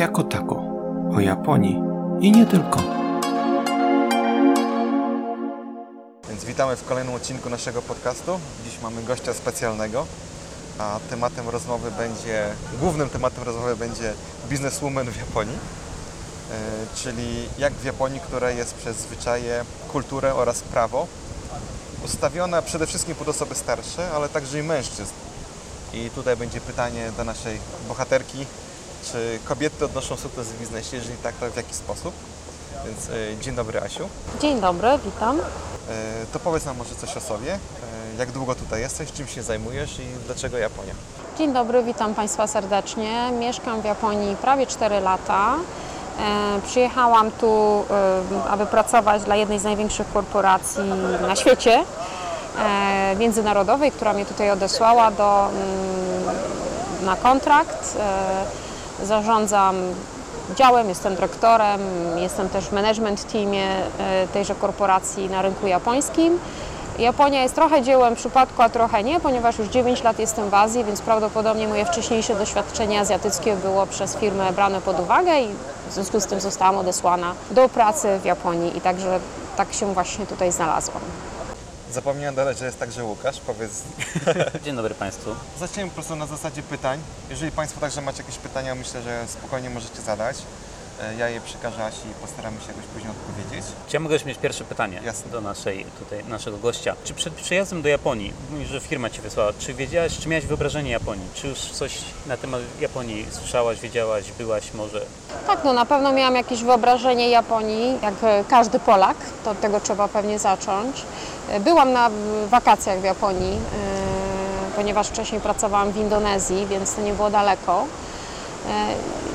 jako tako, o Japonii i nie tylko. Więc witamy w kolejnym odcinku naszego podcastu. Dziś mamy gościa specjalnego, a tematem rozmowy będzie, głównym tematem rozmowy będzie bizneswoman w Japonii, e, czyli jak w Japonii, która jest przez zwyczaje, kulturę oraz prawo ustawiona przede wszystkim pod osoby starsze, ale także i mężczyzn. I tutaj będzie pytanie do naszej bohaterki, czy kobiety odnoszą sukces w biznesie, jeżeli tak, to w jaki sposób? Więc e, dzień dobry Asiu. Dzień dobry, witam. E, To powiedz nam może coś o sobie. E, Jak długo tutaj jesteś, czym się zajmujesz i dlaczego Japonia? Dzień dobry, witam Państwa serdecznie. Mieszkam w Japonii prawie 4 lata. E, Przyjechałam tu, e, aby pracować dla jednej z największych korporacji na świecie, e, międzynarodowej, która mnie tutaj odesłała do, mm, na kontrakt. E, Zarządzam działem, jestem dyrektorem, jestem też w management teamie e, tejże korporacji na rynku japońskim. Japonia jest trochę dziełem przypadku, a trochę nie, ponieważ już 9 lat jestem w Azji, więc prawdopodobnie moje wcześniejsze doświadczenie azjatyckie było przez firmę brane pod uwagę i w związku z tym zostałam odesłana do pracy w Japonii i także tak się właśnie tutaj znalazłam. Zapomniałem dodać, że jest także Łukasz. Powiedz, Dzień dobry Państwu. zaczniemy po prostu na zasadzie pytań. Jeżeli Państwo także macie jakieś pytania, myślę, że spokojnie możecie zadać. E, Ja je przekażę Asi i postaramy się jakoś później odpowiedzieć. Czy ja mogę już mieć pierwsze pytanie Jasne. do naszej, tutaj, naszego gościa? Czy przed przyjazdem do Japonii, mówisz, że firma Cię wysłała, czy wiedziałaś, czy miałaś wyobrażenie Japonii? Czy już coś na temat Japonii słyszałaś, wiedziałaś, byłaś może? Tak, no na pewno miałam jakieś wyobrażenie Japonii, jak e, każdy Polak, to od tego trzeba pewnie zacząć. E, Byłam na wakacjach w Japonii, ponieważ wcześniej pracowałam w Indonezji, więc to nie było daleko. E,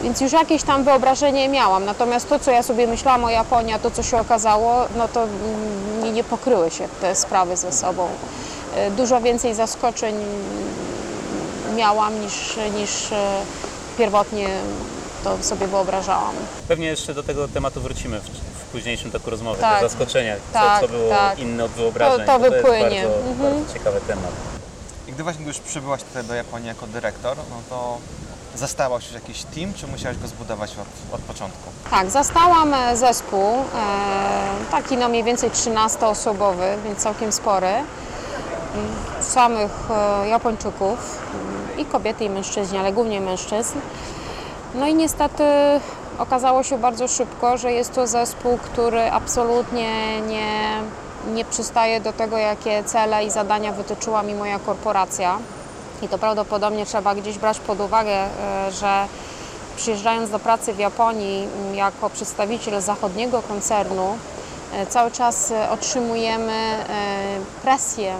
Więc już jakieś tam wyobrażenie miałam. Natomiast to, co ja sobie myślałam o Japonii, a to, co się okazało, no to nie, nie pokryły się te sprawy ze sobą. E, Dużo więcej zaskoczeń miałam niż, niż e, pierwotnie to sobie wyobrażałam. Pewnie jeszcze do tego tematu wrócimy w, w późniejszym toku rozmowy, Tak. te zaskoczenia, Tak, co, co było tak. inne od wyobrażeń. To- to wypłynie. bardzo, Mhm. bardzo ciekawy temat. I gdy właśnie już przybyłaś tutaj do Japonii jako dyrektor, no to zastałaś już jakiś team, czy musiałaś go zbudować od, od początku? Tak, zastałam e, zespół, e, taki no mniej więcej 13-osobowy, więc całkiem spory, Mm, samych e, Japończyków mm, i kobiety i mężczyźni, ale głównie mężczyzn. No i niestety okazało się bardzo szybko, że jest to zespół, który absolutnie nie, nie przystaje do tego, jakie cele i zadania wytyczyła mi moja korporacja. I to prawdopodobnie trzeba gdzieś brać pod uwagę, e, że przyjeżdżając do pracy w Japonii jako przedstawiciel zachodniego koncernu, e, cały czas e, otrzymujemy presję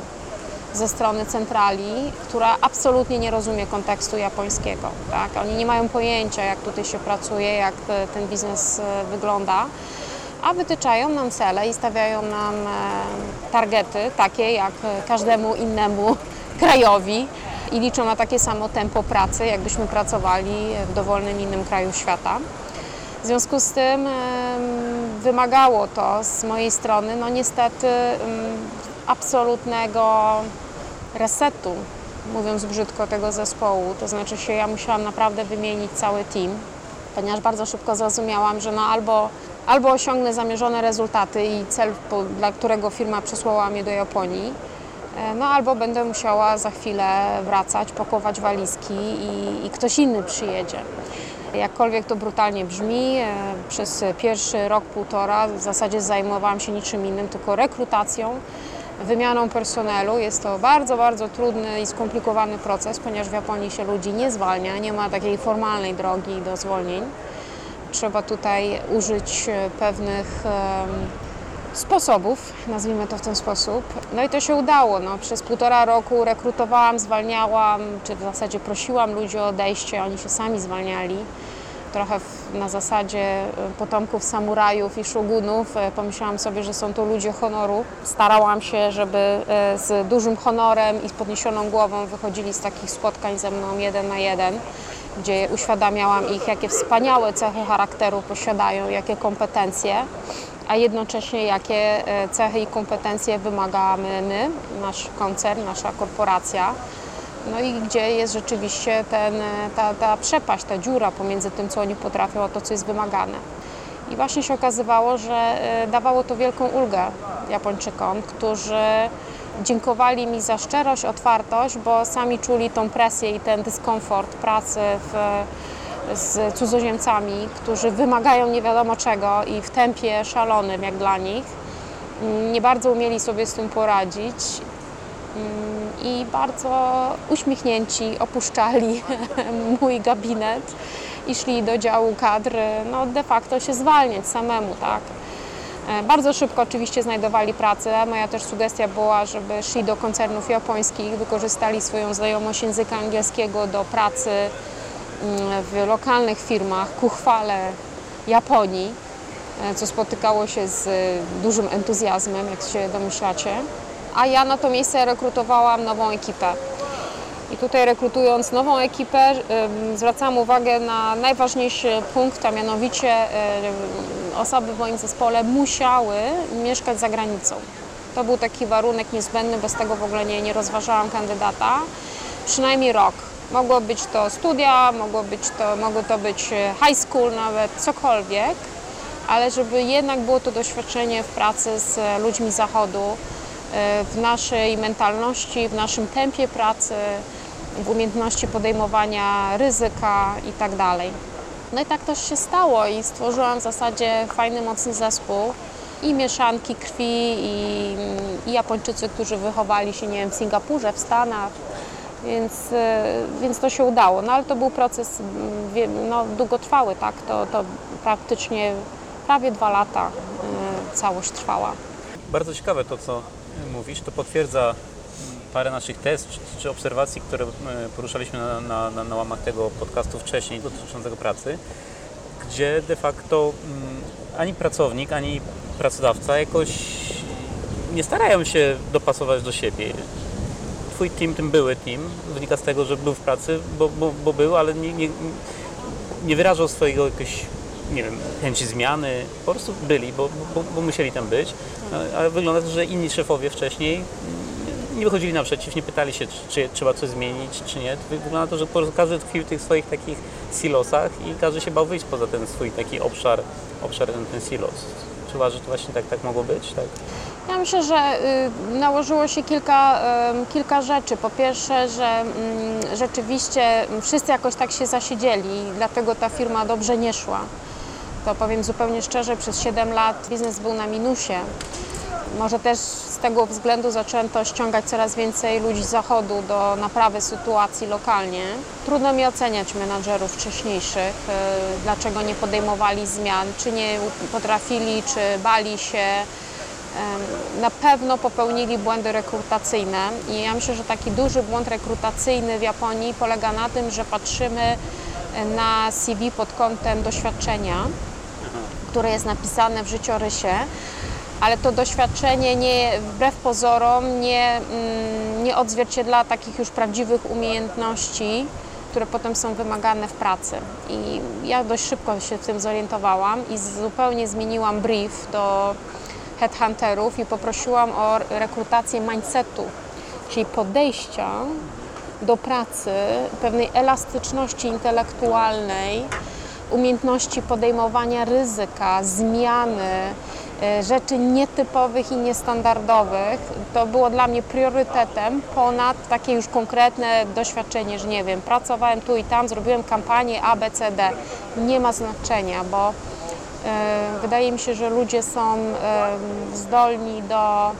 ze strony centrali, która absolutnie nie rozumie kontekstu japońskiego. Tak? Oni nie mają pojęcia, jak tutaj się pracuje, jak ten biznes wygląda, a wytyczają nam cele i stawiają nam targety, takie jak każdemu innemu krajowi i liczą na takie samo tempo pracy, jakbyśmy pracowali w dowolnym innym kraju świata. W związku z tym wymagało to z mojej strony, no niestety, absolutnego resetu, mówiąc brzydko, tego zespołu. To znaczy się, ja musiałam naprawdę wymienić cały team, ponieważ bardzo szybko zrozumiałam, że no albo, albo osiągnę zamierzone rezultaty i cel, dla którego firma przysłała mnie do Japonii, no albo będę musiała za chwilę wracać, pakować walizki i, i ktoś inny przyjedzie. Jakkolwiek to brutalnie brzmi, e, przez pierwszy rok, półtora w zasadzie zajmowałam się niczym innym, tylko rekrutacją, wymianą personelu. Jest to bardzo, bardzo trudny i skomplikowany proces, ponieważ w Japonii się ludzi nie zwalnia, nie ma takiej formalnej drogi do zwolnień. Trzeba tutaj użyć e, pewnych sposobów, nazwijmy to w ten sposób. No i to się udało. No, przez półtora roku rekrutowałam, zwalniałam, czy w zasadzie prosiłam ludzi o odejście, oni się sami zwalniali. Trochę na zasadzie e, potomków samurajów i szogunów. E, Pomyślałam sobie, że są to ludzie honoru. Starałam się, żeby e, z dużym honorem i z podniesioną głową wychodzili z takich spotkań ze mną jeden na jeden gdzie uświadamiałam ich, jakie wspaniałe cechy charakteru posiadają, jakie kompetencje, a jednocześnie jakie e, cechy i kompetencje wymagamy my, nasz koncern, nasza korporacja, no i gdzie jest rzeczywiście ten, e, ta, ta przepaść, ta dziura pomiędzy tym, co oni potrafią, a to, co jest wymagane. I właśnie się okazywało, że e, dawało to wielką ulgę Japończykom, którzy dziękowali mi za szczerość, otwartość, bo sami czuli tą presję i ten dyskomfort pracy w, z cudzoziemcami, którzy wymagają nie wiadomo czego i w tempie szalonym jak dla nich. Mm, Nie bardzo umieli sobie z tym poradzić Mm, i bardzo uśmiechnięci opuszczali mój gabinet i szli do działu kadr, no de facto się zwalniać samemu, tak. E, Bardzo szybko oczywiście znajdowali pracę. Moja też sugestia była, żeby szli do koncernów japońskich, wykorzystali swoją znajomość języka angielskiego do pracy w lokalnych firmach ku chwale Japonii, e, co spotykało się z e, dużym entuzjazmem, jak się domyślacie. A ja na to miejsce rekrutowałam nową ekipę. I tutaj rekrutując nową ekipę, em, zwracam uwagę na najważniejszy punkt, a mianowicie osoby w moim zespole musiały mieszkać za granicą. To był taki warunek niezbędny, bez tego w ogóle nie, nie rozważałam kandydata. Przynajmniej rok. Mogło być to studia, mogło, być to, mogło to być e, high school nawet, cokolwiek, ale żeby jednak było to doświadczenie w pracy z e, ludźmi zachodu, e, w naszej mentalności, w naszym tempie pracy, w umiejętności podejmowania ryzyka i tak. No i tak też się stało i stworzyłam w zasadzie fajny, mocny zespół i mieszanki krwi i, i Japończycy, którzy wychowali się, nie wiem, w Singapurze, w Stanach, więc, e, więc to się udało. No ale to był proces no, długotrwały, tak, to, to praktycznie prawie dwa lata e, całość trwała. Bardzo ciekawe to, co mówisz. To potwierdza parę naszych test czy, obserwacji, które e, poruszaliśmy na, na, na, na łamach tego podcastu wcześniej dotyczącego pracy, gdzie de facto ani pracownik, ani pracodawca jakoś nie starają się dopasować do siebie. Twój team, tym były team, wynika z tego, że był w pracy, bo, bo, bo był, ale nie, nie, nie wyrażał swojego jakiegoś, nie wiem, chęci zmiany. Po prostu byli, bo, bo, bo musieli tam być. Ale wygląda to, że inni szefowie wcześniej nie wychodzili naprzeciw, nie pytali się, czy, czy trzeba coś zmienić, czy nie. Wygląda na to, że po prostu każdy tkwił w tych swoich takich silosach i każdy się bał wyjść poza ten swój taki obszar, obszar ten, ten silos. Czy uważasz, że to właśnie tak, tak mogło być? Tak? Ja myślę, że y, nałożyło się kilka, kilka rzeczy. Po pierwsze, że mm, rzeczywiście wszyscy jakoś tak się zasiedzieli, dlatego ta firma dobrze nie szła. To powiem zupełnie szczerze, przez 7 lat biznes był na minusie. Może też z tego względu zaczęto ściągać coraz więcej ludzi z zachodu do naprawy sytuacji lokalnie. Trudno mi oceniać menadżerów wcześniejszych, y, dlaczego nie podejmowali zmian, czy nie potrafili, czy bali się. Na pewno popełnili błędy rekrutacyjne i ja myślę, że taki duży błąd rekrutacyjny w Japonii polega na tym, że patrzymy na CV pod kątem doświadczenia, które jest napisane w życiorysie, ale to doświadczenie nie, wbrew pozorom nie, mm, nie odzwierciedla takich już prawdziwych umiejętności, które potem są wymagane w pracy. I ja dość szybko się w tym zorientowałam i zupełnie zmieniłam brief do headhunterów i poprosiłam o rekrutację mindsetu, czyli podejścia do pracy, pewnej elastyczności intelektualnej, umiejętności podejmowania ryzyka, zmiany, rzeczy nietypowych i niestandardowych. To było dla mnie priorytetem ponad takie już konkretne doświadczenie, że nie wiem, pracowałem tu i tam, zrobiłem kampanię A, B, C, D. Nie ma znaczenia, bo E, Wydaje mi się, że ludzie są zdolni do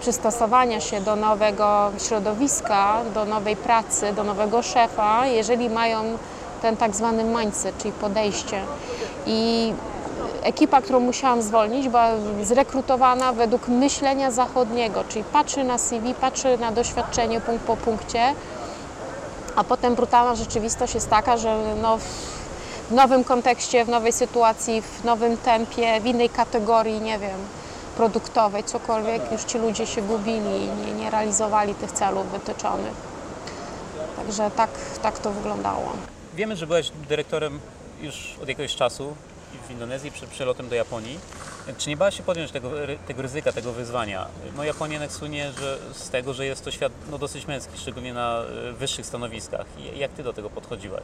przystosowania się do nowego środowiska, do nowej pracy, do nowego szefa, jeżeli mają ten tak zwany mindset, czyli podejście. I ekipa, którą musiałam zwolnić, była zrekrutowana według myślenia zachodniego, czyli patrzy na CV, patrzy na doświadczenie punkt po punkcie, a potem brutalna rzeczywistość jest taka, że no, w nowym kontekście, w nowej sytuacji, w nowym tempie, w innej kategorii, nie wiem, produktowej, cokolwiek, już ci ludzie się gubili i nie, nie realizowali tych celów wytyczonych. Także tak, tak to wyglądało. Wiemy, że byłeś dyrektorem już od jakiegoś czasu. W Indonezji przed przelotem do Japonii. Czy nie bała się podjąć tego, tego ryzyka, tego wyzwania? No Japonia jednak słynie że z tego, że jest to świat no, dosyć męski, szczególnie na e, wyższych stanowiskach. Jak Ty do tego podchodziłaś?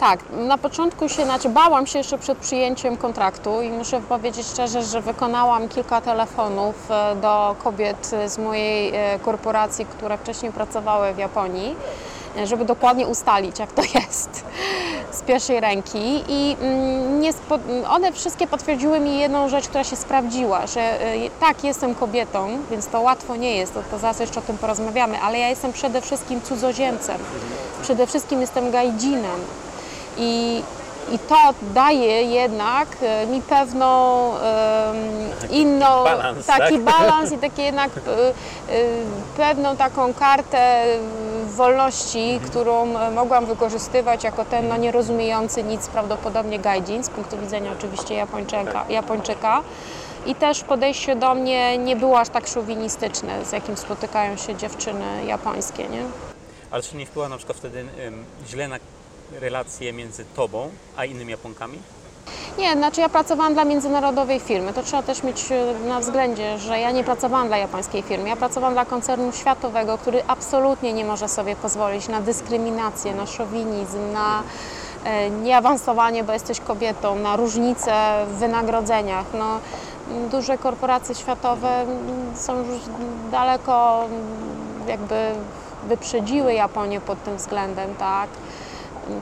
Tak, na początku się, znaczy bałam się jeszcze przed przyjęciem kontraktu i muszę powiedzieć szczerze, że wykonałam kilka telefonów e, do kobiet z mojej e, korporacji, które wcześniej pracowały w Japonii, żeby dokładnie ustalić, jak to jest z pierwszej ręki. I mm, one wszystkie potwierdziły mi jedną rzecz, która się sprawdziła, że e, tak, jestem kobietą, więc to łatwo nie jest, to, to zaraz jeszcze o tym porozmawiamy, ale ja jestem przede wszystkim cudzoziemcem. Przede wszystkim jestem gajdzinem. I, I to daje jednak e, mi pewną inną, balans, taki tak? balans i takie jednak e, e, pewną taką kartę wolności, którą e, mogłam wykorzystywać jako ten no, nierozumiejący nic prawdopodobnie gaijin z punktu widzenia oczywiście Japończyka, Japończyka. I też podejście do mnie nie było aż tak szowinistyczne, z jakim spotykają się dziewczyny japońskie. Nie? Ale czy nie wpływa na przykład wtedy em, źle na relacje między Tobą a innymi Japonkami? Nie, znaczy ja pracowałam dla międzynarodowej firmy. To trzeba też mieć e, na względzie, że ja nie pracowałam dla japońskiej firmy. Ja pracowałam dla koncernu światowego, który absolutnie nie może sobie pozwolić na dyskryminację, na szowinizm, na e, nieawansowanie, bo jesteś kobietą, na różnice w wynagrodzeniach. No, duże korporacje światowe są już daleko jakby wyprzedziły Japonię pod tym względem, tak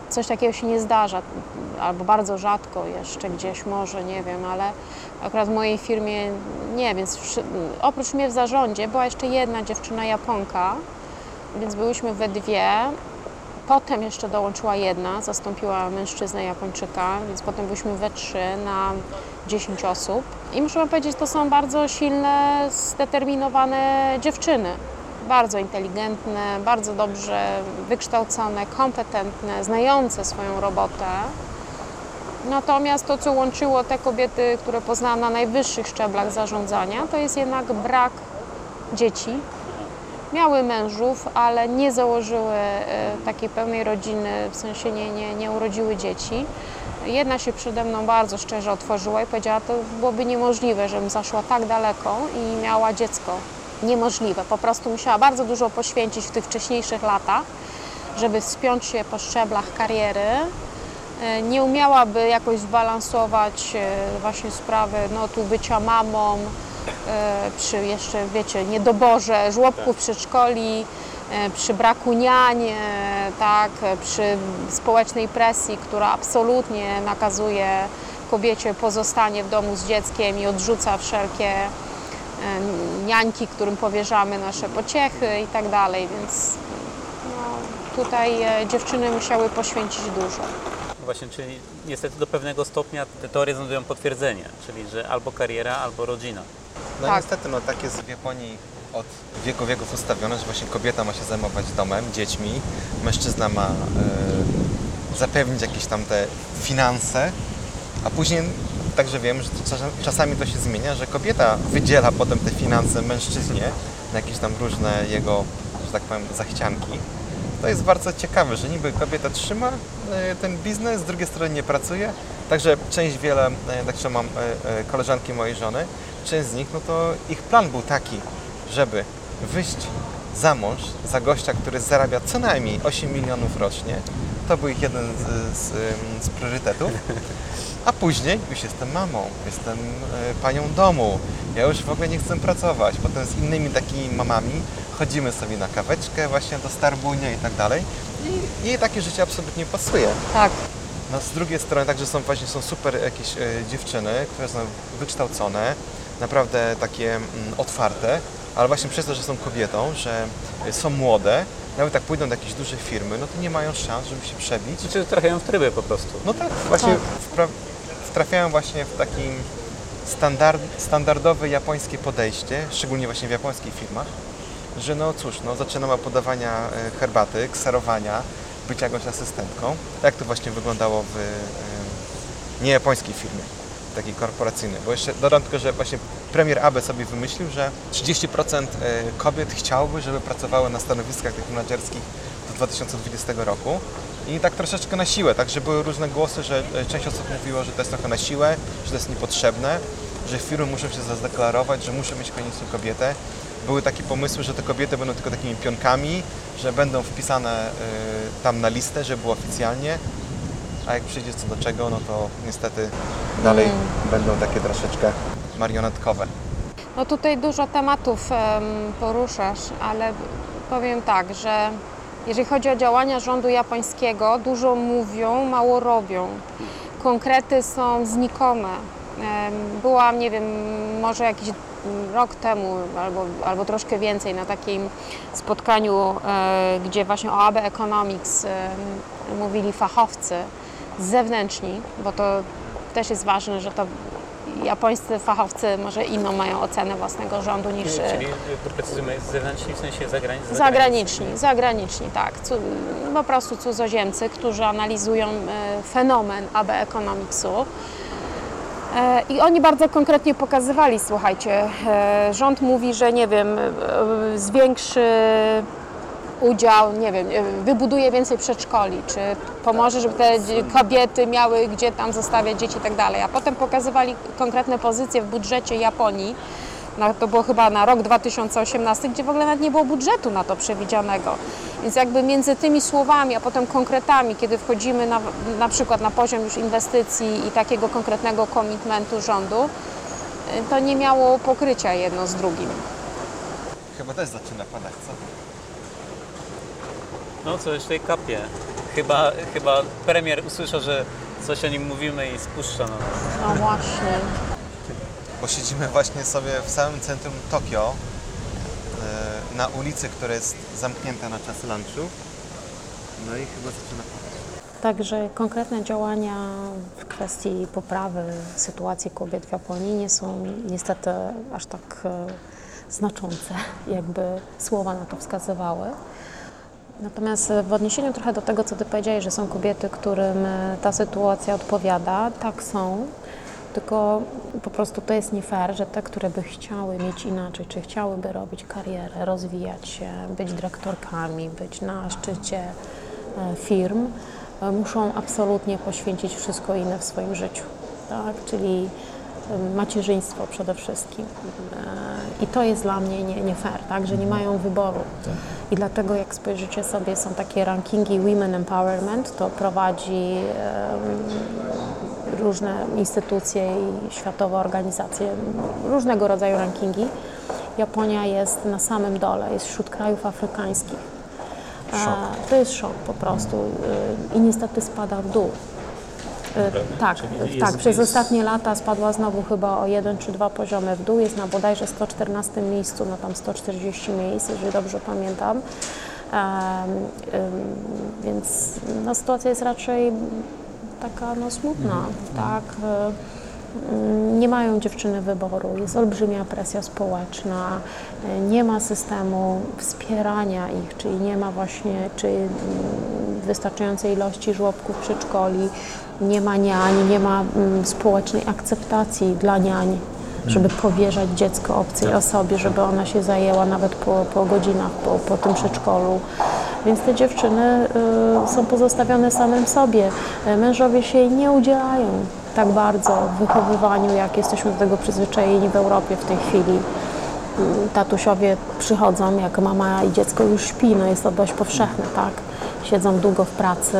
coś takiego się nie zdarza, albo bardzo rzadko jeszcze gdzieś może, nie wiem, ale akurat w mojej firmie nie, więc oprócz mnie w zarządzie była jeszcze jedna dziewczyna Japonka, więc byłyśmy we dwie. Potem jeszcze dołączyła jedna, zastąpiła mężczyznę Japończyka, więc potem byliśmy we trzy na 10 osób. I muszę wam powiedzieć, to są bardzo silne, zdeterminowane dziewczyny bardzo inteligentne, bardzo dobrze wykształcone, kompetentne, znające swoją robotę. Natomiast to, co łączyło te kobiety, które poznałam na najwyższych szczeblach zarządzania, to jest jednak brak dzieci. Miały mężów, ale nie założyły e, takiej pełnej rodziny, w sensie nie, nie, nie urodziły dzieci. Jedna się przede mną bardzo szczerze otworzyła i powiedziała, to byłoby niemożliwe, żebym zaszła tak daleko i miała dziecko. Niemożliwe. Po prostu musiała bardzo dużo poświęcić w tych wcześniejszych latach, żeby wspiąć się po szczeblach kariery. E, Nie umiałaby jakoś zbalansować e, właśnie sprawy no, tu bycia mamą, e, przy jeszcze, wiecie, niedoborze żłobków, przedszkoli, e, przy braku niań, tak, przy społecznej presji, która absolutnie nakazuje kobiecie pozostanie w domu z dzieckiem i odrzuca wszelkie niańki, którym powierzamy nasze pociechy i tak dalej, więc no, tutaj e, dziewczyny musiały poświęcić dużo. No Właśnie, czyli niestety do pewnego stopnia te teorie znajdują potwierdzenie, czyli że albo kariera, albo rodzina. No Tak. niestety, no tak jest w Japonii od wieku wieków ustawione, że właśnie kobieta ma się zajmować domem, dziećmi, mężczyzna ma e, zapewnić jakieś tam te finanse, a później także wiem, że czasami to się zmienia, że kobieta wydziela potem te finanse mężczyźnie na jakieś tam różne jego, że tak powiem, zachcianki. To jest bardzo ciekawe, że niby kobieta trzyma e, ten biznes, z drugiej strony nie pracuje. Także część wiele, e, także mam e, koleżanki mojej żony, część z nich, no to ich plan był taki, żeby wyjść za mąż za gościa, który zarabia co najmniej 8 milionów rocznie. To był ich jeden z, z, z priorytetów. A później już jestem mamą, jestem e, panią domu, ja już w ogóle nie chcę pracować. Potem z innymi takimi mamami chodzimy sobie na kaweczkę właśnie do Starbunia i tak dalej. I jej takie życie absolutnie pasuje. Tak, No z drugiej strony także są właśnie są super jakieś e, dziewczyny, które są wykształcone, naprawdę takie mm, otwarte, ale właśnie przez to, że są kobietą, że są młode, nawet jak pójdą do jakiejś dużej firmy, no to nie mają szans, żeby się przebić. Czy trafiają w tryby po prostu? No tak, właśnie wpra- wtrafiają właśnie w takim standard, standardowe japońskie podejście, szczególnie właśnie w japońskich firmach, że no cóż, no zaczynam od podawania e, herbaty, kserowania, bycia jakąś asystentką. Jak to właśnie wyglądało w e, niejapońskiej firmie, takiej korporacyjnej. Bo jeszcze dodam tylko, że właśnie premier Abe sobie wymyślił, że 30% e, kobiet chciałoby, żeby pracowały na stanowiskach takich menedżerskich do 2020 roku. I tak troszeczkę na siłę, także były różne głosy, że e, część osób mówiło, że to jest trochę na siłę, że to jest niepotrzebne, że firmy muszą się zadeklarować, że muszą mieć koniecznie kobietę. Były takie pomysły, że te kobiety będą tylko takimi pionkami, że będą wpisane y, tam na listę, żeby było oficjalnie, a jak przyjdzie co do czego, no to niestety dalej będą takie troszeczkę marionetkowe. No tutaj dużo tematów em, poruszasz, ale powiem tak, że jeżeli chodzi o działania rządu japońskiego, dużo mówią, mało robią. Konkrety są znikome. Byłam, nie wiem, może jakiś rok temu albo, albo troszkę więcej na takim spotkaniu, e, gdzie właśnie o AB Economics mówili fachowcy zewnętrzni, bo to też jest ważne, że to japońscy fachowcy może inną mają ocenę własnego rządu niż Czyli precyzujmy, zewnętrzni w sensie zagraniczni? zagraniczni. Zagraniczni, tak. Cu, po prostu cudzoziemcy, którzy analizują e, fenomen AB Economicsu. E, I oni bardzo konkretnie pokazywali, słuchajcie, e, rząd mówi, że nie wiem, zwiększy udział, nie wiem, e, wybuduje więcej przedszkoli, czy pomoże, żeby te dzie- kobiety miały gdzie tam zostawiać dzieci i tak dalej. A potem pokazywali konkretne pozycje w budżecie Japonii, na, to było chyba na rok 2018, gdzie w ogóle nawet nie było budżetu na to przewidzianego. Więc jakby między tymi słowami, a potem konkretami, kiedy wchodzimy na, na przykład na poziom już inwestycji i takiego konkretnego komitmentu rządu, y, to nie miało pokrycia jedno z drugim. Chyba też zaczyna padać, co? No coś tutaj kapie. Chyba, chyba premier usłyszał, że coś o nim mówimy i spuszcza na nas. No właśnie. Bo siedzimy właśnie sobie w samym centrum Tokio, e, na ulicy, która jest zamknięta na czas lunchu. No i chyba zaczyna padać. Także konkretne działania w kwestii poprawy sytuacji kobiet w Japonii nie są niestety aż tak e, znaczące, jakby słowa na to wskazywały. Natomiast e, w odniesieniu trochę do tego, co Ty powiedziałeś, że są kobiety, którym e, ta sytuacja odpowiada, tak są, tylko po prostu to jest nie fair, że te, które by chciały mieć inaczej, czy chciałyby robić karierę, rozwijać się, być dyrektorkami, być na szczycie e, firm, muszą absolutnie poświęcić wszystko inne w swoim życiu. Tak? Czyli macierzyństwo przede wszystkim. I to jest dla mnie nie, nie fair, tak? że nie mają wyboru. I dlatego jak spojrzycie sobie, są takie rankingi Women Empowerment, to prowadzi różne instytucje i światowe organizacje, różnego rodzaju rankingi. Japonia jest na samym dole, jest wśród krajów afrykańskich. E, To jest szok po prostu y, i niestety spada w dół. Y, Tak, Czyli tak. jest- Przez jest- ostatnie lata spadła znowu chyba o jeden czy dwa poziomy w dół. Jest na bodajże 114 miejscu, no tam 140 miejsc, jeżeli dobrze pamiętam. Em, em, więc no, sytuacja jest raczej taka no, smutna, tak. Mm, Nie mają dziewczyny wyboru, jest olbrzymia presja społeczna, e, nie ma systemu wspierania ich, czyli nie ma właśnie czy mm, wystarczającej ilości żłobków, przedszkoli, nie ma niań, nie ma mm, społecznej akceptacji dla niań, żeby powierzać dziecko obcej osobie, żeby ona się zajęła nawet po, po godzinach po, po tym przedszkolu. Więc te dziewczyny y, są pozostawione samym sobie. E, Mężowie się jej nie udzielają tak bardzo w wychowywaniu, jak jesteśmy do tego przyzwyczajeni w Europie w tej chwili. Mm, Tatusiowie przychodzą, jak mama i dziecko już śpi, no jest to dość powszechne, tak? Siedzą długo w pracy,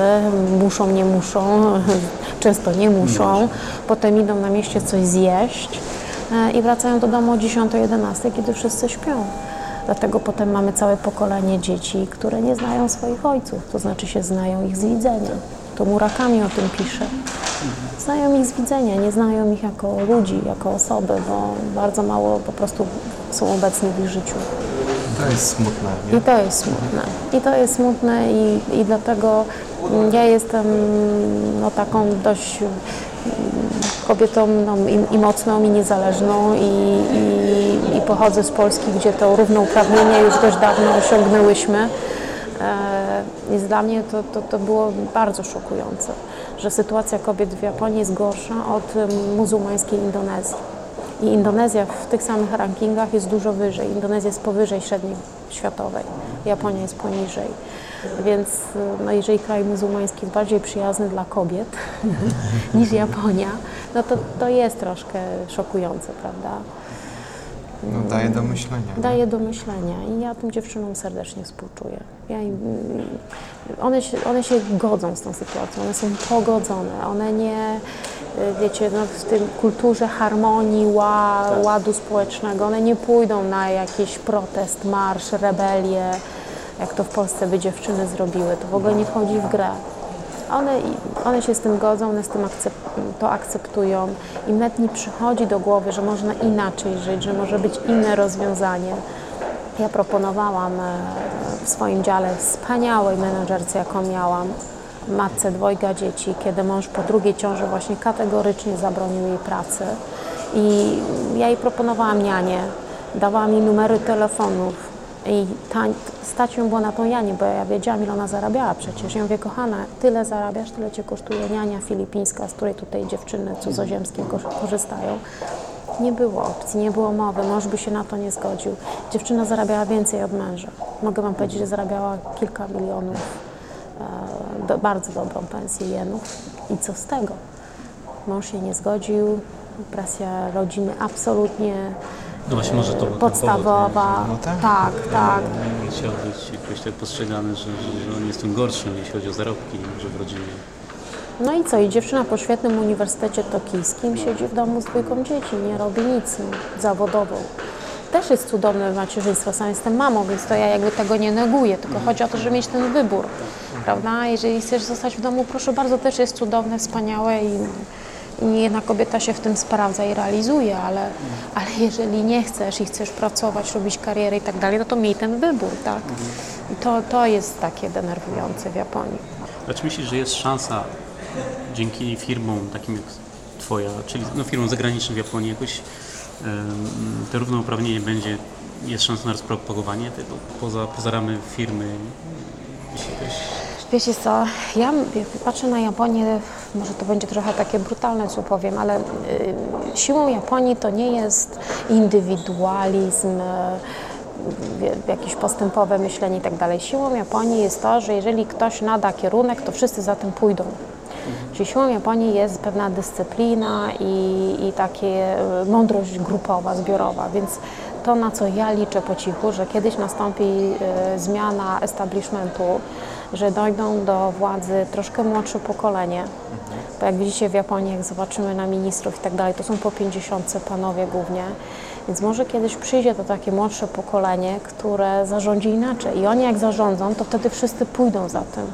muszą, nie muszą, często nie muszą, potem idą na mieście coś zjeść e, i wracają do domu o 10-11, kiedy wszyscy śpią. Dlatego potem mamy całe pokolenie dzieci, które nie znają swoich ojców, to znaczy się znają ich z widzenia. To Murakami o tym pisze. Znają ich z widzenia, nie znają ich jako ludzi, jako osoby, bo bardzo mało po prostu są obecni w ich życiu. To jest smutne, nie? I to jest smutne. I to jest smutne i, i dlatego mm, ja jestem no, taką dość mm, kobietą no, i, i mocną, i niezależną i, i, i pochodzę z Polski, gdzie to równouprawnienie już dość dawno osiągnęłyśmy. E, Więc dla mnie to, to, to było bardzo szokujące, że sytuacja kobiet w Japonii jest gorsza od muzułmańskiej Indonezji. I Indonezja w tych samych rankingach jest dużo wyżej. Indonezja jest powyżej średniej światowej, Japonia jest poniżej. Więc no, jeżeli kraj muzułmański jest bardziej przyjazny dla kobiet niż Japonia, no to to jest troszkę szokujące, prawda? No, daje do myślenia. nie? daje do myślenia i ja tym dziewczynom serdecznie współczuję. Ja im, one, się, one się godzą z tą sytuacją, one są pogodzone, one nie, y, wiecie, no w tym kulturze harmonii, ła, ładu społecznego, one nie pójdą na jakiś protest, marsz, rebelię, jak to w Polsce by dziewczyny zrobiły, to w ogóle nie wchodzi w grę. One, one się z tym godzą, one z tym akcep to akceptują. Im nawet nie przychodzi do głowy, że można inaczej żyć, że może być inne rozwiązanie. Ja proponowałam e, w swoim dziale wspaniałej menedżerce, jaką miałam, matce dwojga dzieci, kiedy mąż po drugiej ciąży właśnie kategorycznie zabronił jej pracy. I ja jej proponowałam nianie, dawałam jej numery telefonów, i ta, stać ją było na tą Janię, bo ja wiedziałam, ile ona zarabiała przecież. Ja mówię, kochana, tyle zarabiasz, tyle cię kosztuje niania filipińska, z której tutaj dziewczyny cudzoziemskie ko- korzystają. Nie było opcji, nie było mowy, mąż by się na to nie zgodził. Dziewczyna zarabiała więcej od męża. Mogę Wam powiedzieć, że zarabiała kilka milionów, e, do, bardzo dobrą pensję jenów. I co z tego? Mąż się nie zgodził, presja rodziny absolutnie No właśnie może to był podstawowa. No tak. tak, tak. powód, nie? Chciał być jakoś tak postrzegany, że, że, że on jest tym gorszym, jeśli chodzi o zarobki, że w rodzinie. No i co? I dziewczyna po świetnym uniwersytecie tokijskim siedzi w domu z dwójką dzieci, nie robi nic zawodowo. Też jest cudowne macierzyństwo, sam jestem mamą, więc to ja jakby tego nie neguję, tylko chodzi o to, żeby mieć ten wybór, prawda? Jeżeli chcesz zostać w domu, proszę bardzo, też jest cudowne, wspaniałe i, i nie jedna kobieta się w tym sprawdza i realizuje, ale, ale jeżeli nie chcesz i chcesz pracować, robić karierę i tak dalej, no to miej ten wybór, tak? I to, to jest takie denerwujące w Japonii. A czy myślisz, że jest szansa dzięki firmom takim jak Twoja, czyli no, firmom zagranicznym w Japonii jakoś em, to równouprawnienie będzie, jest szansa na rozpropagowanie tego poza, poza ramy firmy? Jeśli Wiecie co, ja patrzę na Japonię, może to będzie trochę takie brutalne, co powiem, ale y, siłą Japonii to nie jest indywidualizm, y, jakieś postępowe myślenie i tak dalej. Siłą Japonii jest to, że jeżeli ktoś nada kierunek, to wszyscy za tym pójdą. Czyli siłą Japonii jest pewna dyscyplina i, i takie y, mądrość grupowa, zbiorowa, więc to, na co ja liczę po cichu, że kiedyś nastąpi y, zmiana establishmentu, że dojdą do władzy troszkę młodsze pokolenie. Bo jak widzicie w Japonii, jak zobaczymy na ministrów i tak dalej, to są po 50 panowie głównie. Więc może kiedyś przyjdzie to takie młodsze pokolenie, które zarządzi inaczej. I oni jak zarządzą, to wtedy wszyscy pójdą za tym.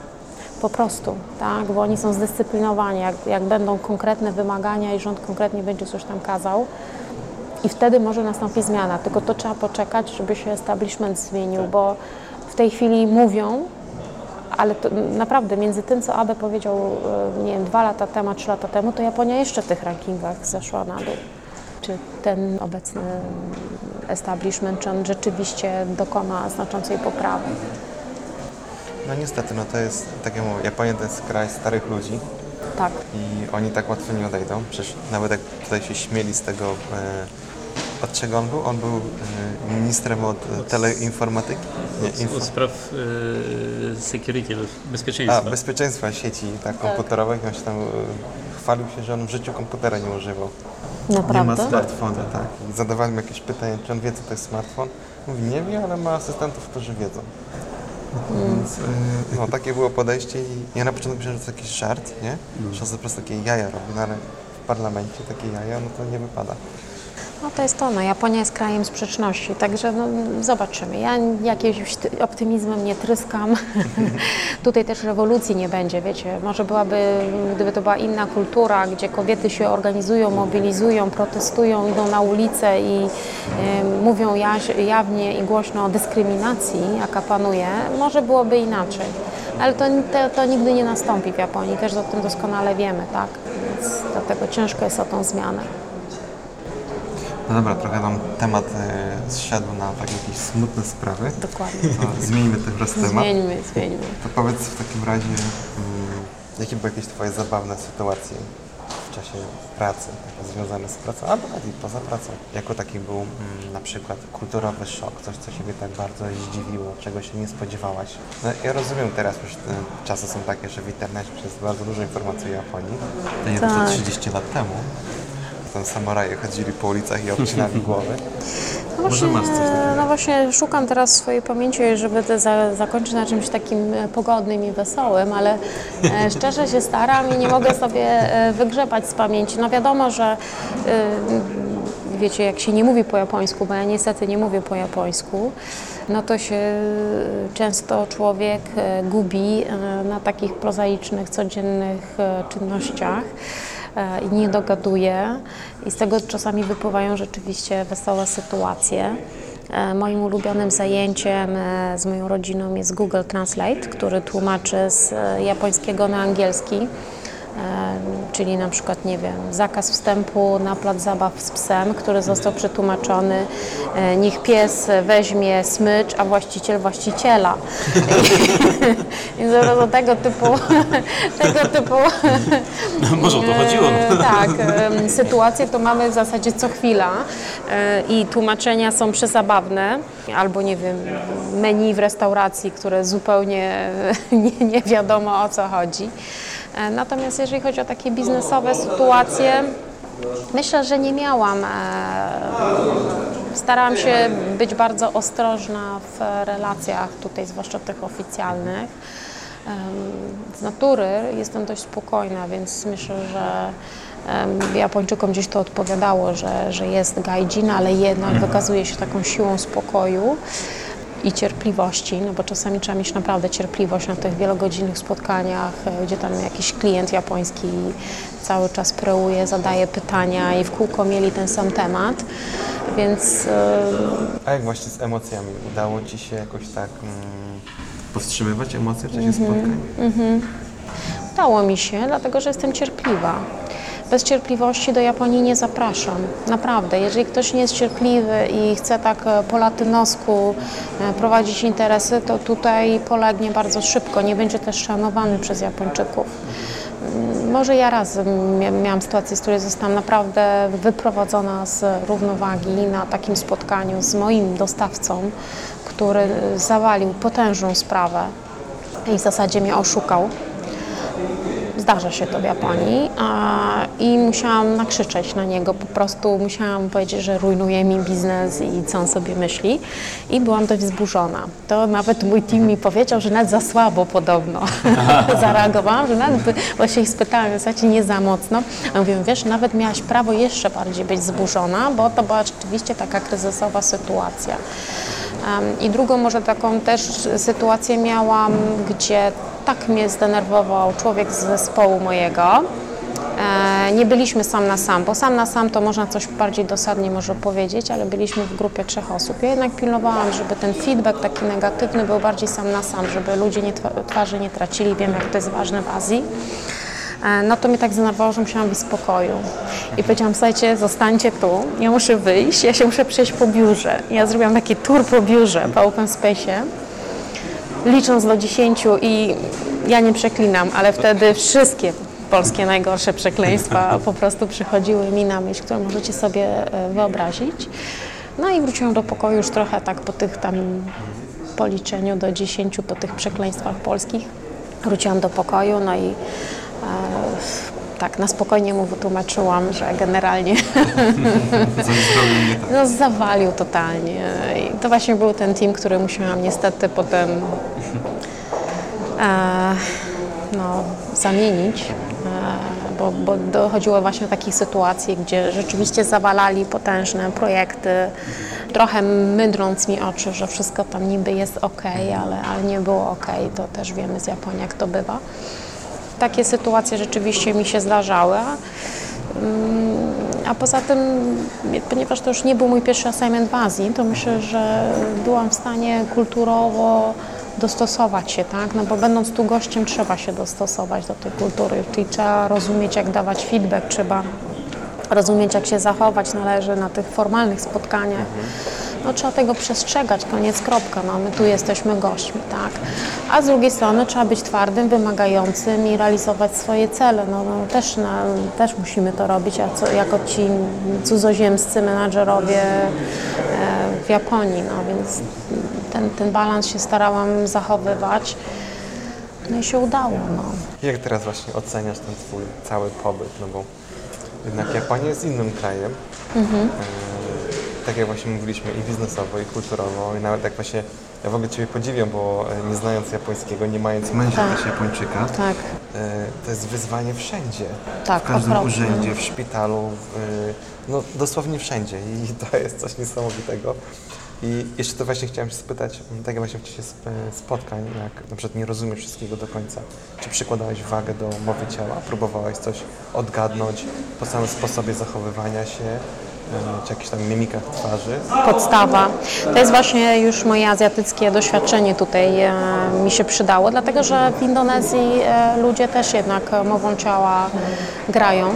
Po prostu, tak? Bo oni są zdyscyplinowani. Jak, jak będą konkretne wymagania i rząd konkretnie będzie coś tam kazał, i wtedy może nastąpi zmiana. Tylko to trzeba poczekać, żeby się establishment zmienił, bo w tej chwili mówią, ale to naprawdę między tym, co Abe powiedział, e, nie wiem, dwa lata temu, trzy lata temu, to Japonia jeszcze w tych rankingach zeszła na dół. Czy ten obecny establishment, czy on rzeczywiście dokona znaczącej poprawy? No niestety, no to jest, tak jak mówię, Japonia to jest kraj starych ludzi Tak. i oni tak łatwo nie odejdą. Przecież nawet jak tutaj się śmieli z tego, e, od czego on był? On był e, ministrem od e, teleinformatyki? Nie, od, info... od spraw e, security, A, bezpieczeństwa. bezpieczeństwa sieci tak, komputerowych. On się tam chwalił się, że on w życiu komputera nie używał. Nie ma Naprawdę? smartfona, tak. Zadawałem jakieś pytanie, czy on wie, co to jest smartfon. Mówi, nie wie, ale ma asystentów, którzy wiedzą. Więc y, no, takie było podejście i ja na początku myślałem, że to jakiś żart, nie? Że on po prostu takie jaja robi, no ale w parlamencie takie jaja, no to nie wypada. No to jest to, no Japonia jest krajem sprzeczności, także no, zobaczymy. Ja jakimś ty- optymizmem nie tryskam. Tutaj też rewolucji nie będzie, wiecie. Może byłaby, gdyby to była inna kultura, gdzie kobiety się organizują, mobilizują, protestują, idą na ulicę i y, mówią jaś, jawnie i głośno o dyskryminacji, jaka panuje, może byłoby inaczej. Ale to, to, to nigdy nie nastąpi w Japonii, też o tym doskonale wiemy, tak? Więc dlatego ciężko jest o tą zmianę. No dobra, trochę nam temat y, zsiadł na takie jakieś smutne sprawy. Dokładnie. To zmieńmy teraz temat. Zmieńmy, zmieńmy. To powiedz w takim razie, mm, jakie były jakieś Twoje zabawne sytuacje w czasie pracy, takie związane z pracą, albo nawet i poza pracą. Jako taki był mm, na przykład kulturowy szok, coś, co Ciebie tak bardzo zdziwiło, czego się nie spodziewałaś. No, ja rozumiem teraz, już te czasy są takie, że w internecie jest bardzo dużo informacji o Japonii. To nie Tak. to 30 lat temu. Tam samuraje chodzili po ulicach i obcinali głowy. No Może właśnie, masz coś takiego? no właśnie szukam teraz swojej pamięci, żeby to za, zakończyć na czymś takim e, pogodnym i wesołym, ale e, szczerze się staram i nie mogę sobie e, wygrzebać z pamięci. No wiadomo, że wiecie, jak się nie mówi po japońsku, bo ja niestety nie mówię po japońsku, no to się często człowiek gubi na takich prozaicznych, codziennych czynnościach i nie dogaduje. I z tego czasami wypływają rzeczywiście wesołe sytuacje. E, Moim ulubionym zajęciem e, z moją rodziną jest Google Translate, który tłumaczy z e, japońskiego na angielski. Czyli na przykład, nie wiem, zakaz wstępu na plac zabaw z psem, który został przetłumaczony, e, niech pies weźmie smycz, a właściciel właściciela. Więc prostu tego typu, tego typu Może o to chodziło. E, Tak, sytuacje to mamy w zasadzie co chwila e, i tłumaczenia są przezabawne, albo nie wiem, menu w restauracji, które zupełnie nie, nie wiadomo o co chodzi. E, Natomiast jeżeli chodzi o takie biznesowe sytuacje, myślę, że nie miałam. e, Starałam się być bardzo ostrożna w relacjach tutaj, zwłaszcza tych oficjalnych. Z natury jestem dość spokojna, więc myślę, że Japończykom gdzieś to odpowiadało, że, że jest gaijin, ale jednak wykazuje się taką siłą spokoju i cierpliwości, no bo czasami trzeba mieć naprawdę cierpliwość na tych wielogodzinnych spotkaniach, e, gdzie tam jakiś klient japoński cały czas preuje, zadaje pytania i w kółko mieli ten sam temat, więc e, A jak właśnie z emocjami? Udało Ci się jakoś tak mm, powstrzymywać emocje w czasie spotkań? Udało mi się, dlatego że jestem cierpliwa. Bez cierpliwości do Japonii nie zapraszam. Naprawdę. Jeżeli ktoś nie jest cierpliwy i chce tak e, po latynosku e, prowadzić interesy, to tutaj polegnie bardzo szybko. Nie będzie też szanowany przez Japończyków. Mm, Może ja raz mia- miałam sytuację, z której zostałam naprawdę wyprowadzona z równowagi na takim spotkaniu z moim dostawcą, który zawalił potężną sprawę i w zasadzie mnie oszukał. Zdarza się to w Japonii i musiałam nakrzyczeć na niego, po prostu musiałam powiedzieć, że rujnuje mi biznes i co on sobie myśli i byłam dość wzburzona. To nawet mój team mi powiedział, że nawet za słabo podobno zareagowałam, że nawet właśnie ich spytałam, w zasadzie nie za mocno. A mówię, wiesz, nawet miałaś prawo jeszcze bardziej być wzburzona, bo to była rzeczywiście taka kryzysowa sytuacja. I drugą może taką też sytuację miałam, gdzie tak mnie zdenerwował człowiek z zespołu mojego. E, Nie byliśmy sam na sam, bo sam na sam to można coś bardziej dosadnie może powiedzieć, ale byliśmy w grupie trzech osób. Ja jednak pilnowałam, żeby ten feedback taki negatywny był bardziej sam na sam, żeby ludzie nie, twa- twarzy nie tracili. Wiem, jak to jest ważne w Azji. E, No to mnie tak zdenerwowało, że musiałam być w spokoju. I powiedziałam, słuchajcie, zostańcie tu, ja muszę wyjść, ja się muszę przejść po biurze. I Ja zrobiłam taki tour po biurze, po open space'ie, licząc do 10 i ja nie przeklinam, ale wtedy wszystkie polskie najgorsze przekleństwa po prostu przychodziły mi na myśl, które możecie sobie e, wyobrazić. No i wróciłam do pokoju już trochę tak po tych tam policzeniu do 10 po tych przekleństwach polskich. Wróciłam do pokoju, no i tak na spokojnie mu wytłumaczyłam, że generalnie no, zawalił totalnie. I to właśnie był ten team, który musiałam niestety potem e, no, zamienić, e, bo, bo dochodziło właśnie do takich sytuacji, gdzie rzeczywiście zawalali potężne projekty, trochę mydrąc mi oczy, że wszystko tam niby jest ok, ale, ale nie było ok. To też wiemy z Japonii, jak to bywa. Takie sytuacje rzeczywiście mi się zdarzały. Mm, A poza tym, ponieważ to już nie był mój pierwszy assignment w Azji, to myślę, że byłam w stanie kulturowo dostosować się, tak? No bo będąc tu gościem trzeba się dostosować do tej kultury, czyli trzeba rozumieć, jak dawać feedback, trzeba rozumieć, jak się zachować należy na tych formalnych spotkaniach. No trzeba tego przestrzegać, koniec, kropka, no my tu jesteśmy gośćmi, tak. A z drugiej strony trzeba być twardym, wymagającym i realizować swoje cele, no, no też, też musimy to robić, a co, jako ci cudzoziemscy menadżerowie e, w Japonii, no więc ten, ten balans się starałam zachowywać, no i się udało, no. Jak teraz właśnie oceniasz ten Twój cały pobyt? No bo jednak Japonia jest innym krajem. Mhm. Tak jak właśnie mówiliśmy i biznesowo, i kulturowo, i nawet jak właśnie ja w ogóle Ciebie podziwiam, bo e, nie znając japońskiego, nie mając męża Tak. też Japończyka, Tak, e, to jest wyzwanie wszędzie. Tak, w każdym okropne. urzędzie, w szpitalu, w, e, no dosłownie wszędzie i to jest coś niesamowitego. I jeszcze to właśnie chciałem się spytać, tak jak właśnie w czasie sp- spotkań, jak na przykład nie rozumiesz wszystkiego do końca, czy przykładałeś wagę do mowy ciała, próbowałeś coś odgadnąć po samym sposobie zachowywania się, czy jakichś tam mimikach twarzy? podstawa. To jest właśnie już moje azjatyckie doświadczenie tutaj e, mi się przydało, dlatego że w Indonezji e, ludzie też jednak e, mową ciała grają,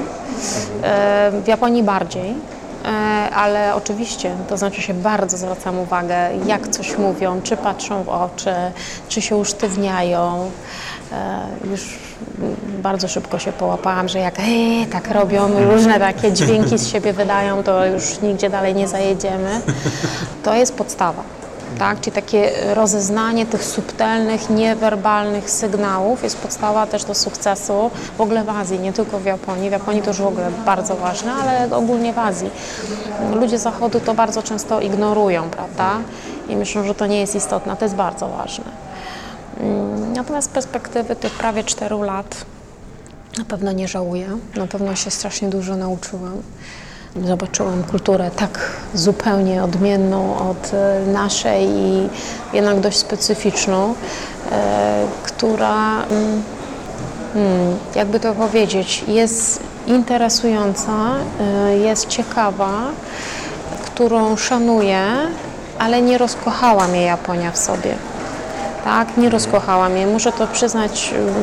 w Japonii bardziej. E, Ale oczywiście, to znaczy się bardzo zwracam uwagę, jak coś mówią, czy patrzą w oczy, czy się usztywniają. E, Już bardzo szybko się połapałam, że jak "Eee", tak robią, różne takie dźwięki z siebie wydają, to już nigdzie dalej nie zajedziemy. To jest podstawa. Tak? Czyli takie rozeznanie tych subtelnych, niewerbalnych sygnałów jest podstawa też do sukcesu w ogóle w Azji, nie tylko w Japonii. W Japonii to już w ogóle bardzo ważne, ale ogólnie w Azji. Ludzie Zachodu to bardzo często ignorują, prawda? I myślą, że to nie jest istotne, to jest bardzo ważne. Mm, Natomiast z perspektywy tych prawie czteru lat na pewno nie żałuję. Na pewno się strasznie dużo nauczyłam. Zobaczyłam kulturę tak zupełnie odmienną od e, naszej i jednak dość specyficzną, e, która, mm, mm, jakby to powiedzieć, jest interesująca, e, jest ciekawa, którą szanuję, ale nie rozkochała mnie Japonia w sobie. Tak, nie rozkochała mnie. Muszę to przyznać mm,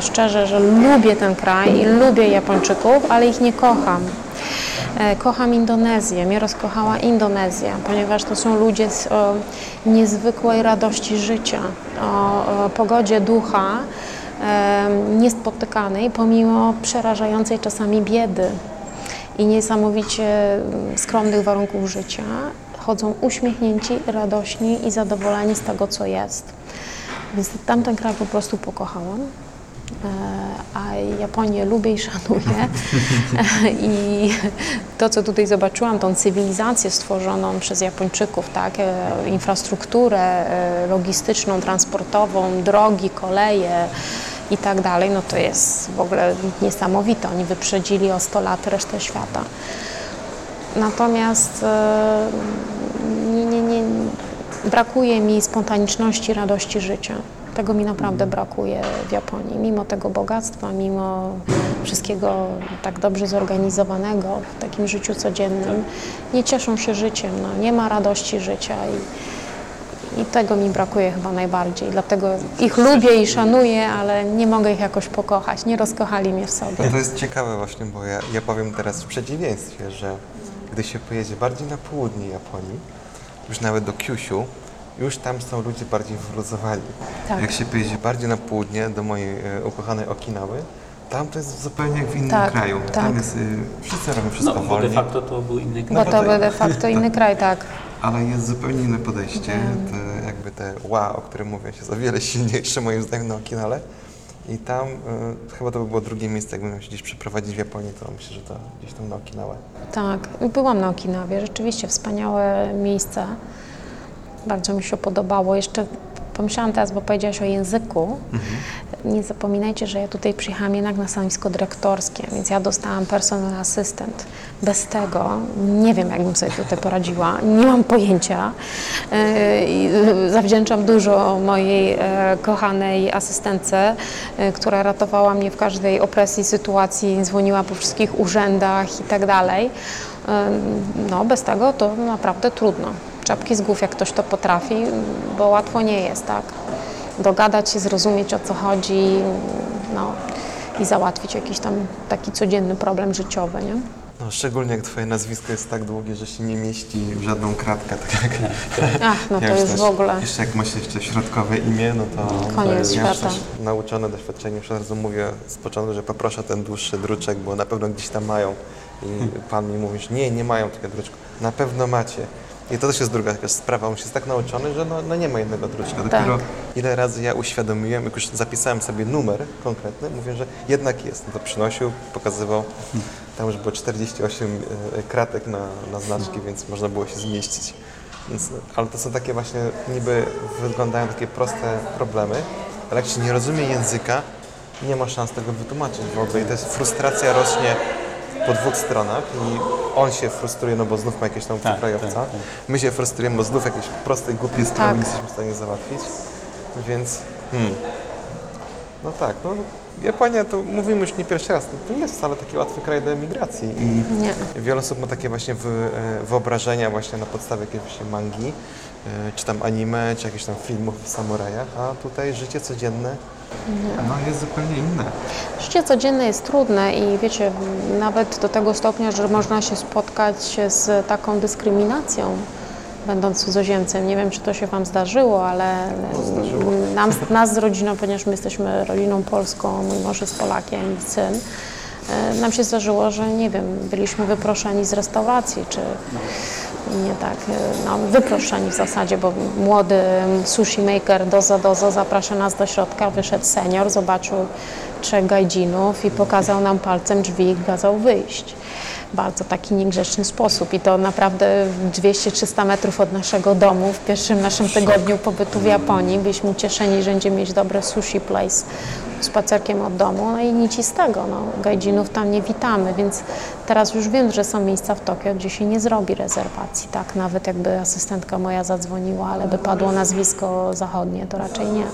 szczerze, że lubię ten kraj i lubię Japończyków, ale ich nie kocham. E, Kocham Indonezję, mnie rozkochała Indonezja, ponieważ to są ludzie z o niezwykłej radości życia, o, o pogodzie ducha, e, niespotykanej pomimo przerażającej czasami biedy i niesamowicie mm, skromnych warunków życia. Chodzą uśmiechnięci, radośni i zadowoleni z tego, co jest. Więc tamten kraj po prostu pokochałam. E, A Japonię lubię i szanuję. I to, co tutaj zobaczyłam, tą cywilizację stworzoną przez Japończyków, tak? e, infrastrukturę e, logistyczną, transportową, drogi, koleje i tak dalej, no to jest w ogóle niesamowite. Oni wyprzedzili o 100 lat resztę świata. Natomiast nie, nie, nie, brakuje mi spontaniczności, radości życia. Tego mi naprawdę brakuje w Japonii. Mimo tego bogactwa, mimo wszystkiego tak dobrze zorganizowanego w takim życiu codziennym, nie cieszą się życiem. No, nie ma radości życia i, i tego mi brakuje chyba najbardziej. Dlatego ich lubię i szanuję, ale nie mogę ich jakoś pokochać. Nie rozkochali mnie w sobie. To jest ciekawe właśnie, bo ja, ja powiem teraz w przeciwieństwie, że gdy się pojedzie bardziej na południe Japonii, już nawet do Kyushu, już tam są ludzie bardziej wyluzowani. Tak. Jak się pojedzie bardziej na południe, do mojej e, ukochanej Okinawy, tam to jest zupełnie jak w innym Tak, kraju. tak. Tam jest, y, wszyscy robią No, wszystko bo de wolniej, facto to był inny Bo kraj. to tak. de facto inny kraj, tak. ale jest zupełnie inne podejście. Te, jakby te ła, o którym mówię, jest o wiele silniejsze moim zdaniem na Okinale. I tam, y, chyba to by było drugie miejsce, jakbym miał się gdzieś przeprowadzić w Japonii, to myślę, że to gdzieś tam na Okinawę. Tak, byłam na Okinawie, rzeczywiście wspaniałe miejsce. Bardzo mi się podobało. Jeszcze pomyślałam teraz, bo powiedziałaś o języku. Nie zapominajcie, że ja tutaj przyjechałam jednak na stanowisko dyrektorskie, więc ja dostałam personal assistant. Bez tego nie wiem, jakbym sobie tutaj poradziła. Nie mam pojęcia. Yy, Zawdzięczam dużo mojej e, kochanej asystentce, e, która ratowała mnie w każdej opresji sytuacji, dzwoniła po wszystkich urzędach i tak dalej. E, No, bez tego to naprawdę trudno. Czapki z głów, jak ktoś to potrafi, bo łatwo nie jest, tak? Dogadać się, zrozumieć o co chodzi, no i załatwić jakiś tam taki codzienny problem życiowy, nie? No, szczególnie jak twoje nazwisko jest tak długie, że się nie mieści w żadną kratkę. Tak jak, Ach, no ja to już też- w ogóle. Jeszcze jak masz jeszcze środkowe imię, no to... Koniec ja już świata. też nauczony doświadczeniem, już od razu mówię z początku, że poproszę ten dłuższy druczek, bo na pewno gdzieś tam mają. I pan mi mówi, że nie, nie mają takiego druczka. Na pewno macie. I to też jest druga jakaś sprawa. On już jest tak nauczony, że no, no nie ma jednego druczka. Dopiero ile razy ja uświadomiłem, jak już zapisałem sobie numer konkretny, mówię, że jednak jest. No to przynosił, pokazywał. Tam już było 48 e, kratek na, na znaczki, więc można było się zmieścić. Więc, ale to są takie właśnie, niby wyglądają takie proste problemy, ale jak się nie rozumie języka, nie ma szans tego wytłumaczyć w ogóle. I to jest frustracja rośnie po dwóch stronach i on się frustruje, no bo znów ma jakiegoś tam Tak, obcokrajowca. tak, tak. My się frustrujemy, bo znów jakieś proste, głupie sprawy Tak. nie jesteśmy w stanie załatwić. Więc, hmm. no tak, no Japonia to mówimy już nie pierwszy raz, to nie jest wcale taki łatwy kraj do emigracji i Nie. wiele osób ma takie właśnie e, wyobrażenia właśnie na podstawie jakiejś właśnie mangi, e, czy tam anime, czy jakichś tam filmów o samurajach, a tutaj życie codzienne no, jest zupełnie inne. Życie codzienne jest trudne i wiecie, nawet do tego stopnia, że można się spotkać z taką dyskryminacją, będąc cudzoziemcem. Nie wiem, czy to się Wam zdarzyło, ale nam, nas z rodziną, ponieważ my jesteśmy rodziną polską, mój mąż jest Polakiem i syn, e, nam się zdarzyło, że nie wiem, byliśmy wyproszeni z restauracji, czy nie tak, e, no, wyproszeni w zasadzie, bo młody sushi maker Dozo Dozo zaprasza nas do środka, wyszedł senior, zobaczył trzech gajdzinów i pokazał nam palcem drzwi i kazał wyjść. Bardzo taki niegrzeczny sposób i to naprawdę 200-300 metrów od naszego domu w pierwszym naszym tygodniu pobytu w Japonii. Byliśmy ucieszeni, że będziemy mieć dobre sushi place spacerkiem od domu, no i nic z tego, no, gajdzinów tam nie witamy, więc teraz już wiem, że są miejsca w Tokio, gdzie się nie zrobi rezerwacji, tak, nawet jakby asystentka moja zadzwoniła, ale by padło nazwisko zachodnie, to raczej nie.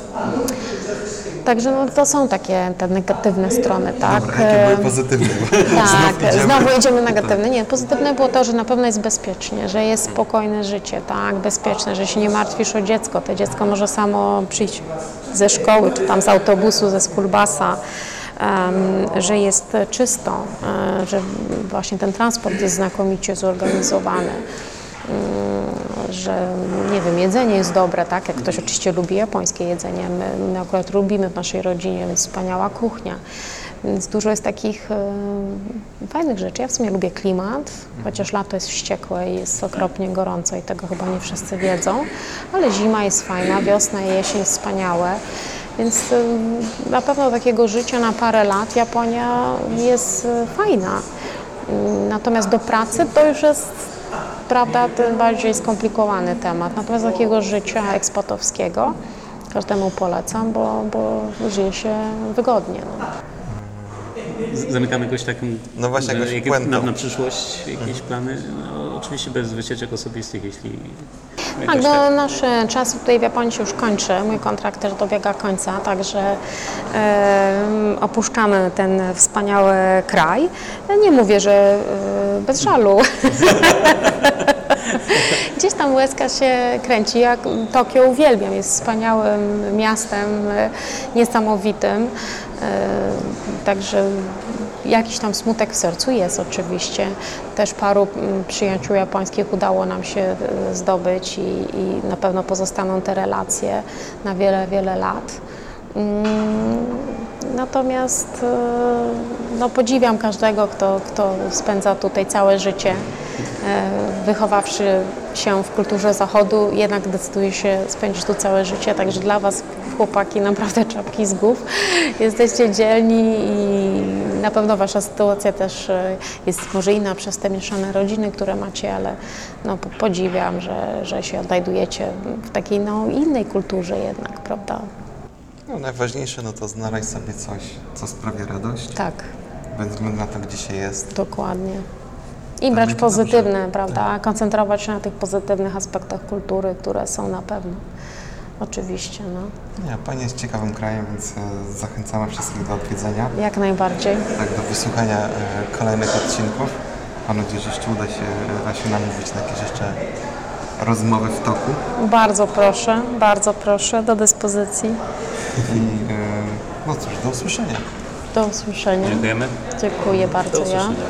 Także no, to są takie te negatywne strony, tak. Dobra, jakie były pozytywne? tak, idziemy. znowu jedziemy negatywne. Nie, pozytywne było to, że na pewno jest bezpiecznie, że jest spokojne życie, tak, bezpieczne, że się nie martwisz o dziecko. To dziecko może samo przyjść ze szkoły, czy tam z autobusu, ze skulbasa, że jest czysto, e, że właśnie ten transport jest znakomicie zorganizowany. Mm, że nie wiem, jedzenie jest dobre, tak? Jak ktoś oczywiście lubi japońskie jedzenie, my, my akurat lubimy w naszej rodzinie, więc wspaniała kuchnia. Więc dużo jest takich e, fajnych rzeczy. Ja w sumie lubię klimat, chociaż lato jest wściekłe i jest okropnie gorąco i tego chyba nie wszyscy wiedzą, ale zima jest fajna, wiosna i jesień wspaniałe. Więc e, na pewno takiego życia na parę lat Japonia jest e, fajna. Natomiast do pracy to już jest prawda, ten bardziej skomplikowany temat. Natomiast takiego życia ekspatowskiego każdemu polecam, bo, bo żyje się wygodnie. No. Zamykamy jakoś taką No właśnie, jakie- puentą. na, na przyszłość, jakieś plany? No, oczywiście bez wycieczek osobistych, jeśli Tak, jakoś no, nasz czas tutaj w Japonii się już kończy. Mój kontrakt też dobiega końca, także e, opuszczamy ten wspaniały kraj. Ja nie mówię, że e, bez żalu. Gdzieś tam łezka się kręci. Ja Tokio uwielbiam, jest wspaniałym miastem, e, niesamowitym. E, Także jakiś tam smutek w sercu jest oczywiście. Też paru przyjaciół japońskich udało nam się e, zdobyć i, i na pewno pozostaną te relacje na wiele, wiele lat. Mm, Natomiast no, podziwiam każdego, kto, kto spędza tutaj całe życie, wychowawszy się w kulturze zachodu, jednak decyduje się spędzić tu całe życie. Także dla Was, chłopaki, naprawdę czapki z głów. Jesteście dzielni i na pewno Wasza sytuacja też e, jest może inna przez te mieszane rodziny, które macie, ale no, po- podziwiam, że, że się odnajdujecie w takiej no, innej kulturze jednak, prawda? No, najważniejsze no to znaleźć sobie coś, co sprawia radość, Tak. bez względu na to, gdzie się jest. Dokładnie. I brać pozytywne, prawda? Koncentrować się na tych pozytywnych aspektach kultury, które są na pewno. Oczywiście, no. Nie, Pani jest ciekawym krajem, więc e, zachęcamy wszystkich do odwiedzenia, Jak najbardziej. tak do wysłuchania e, kolejnych odcinków. Mam nadzieję, że jeszcze uda się e, Wasi namówić na jakieś jeszcze rozmowy w toku. Bardzo proszę, bardzo proszę, do dyspozycji. I no cóż, do usłyszenia. Do usłyszenia. Dziękujemy. Dziękuję bardzo Do ja. usłyszenia.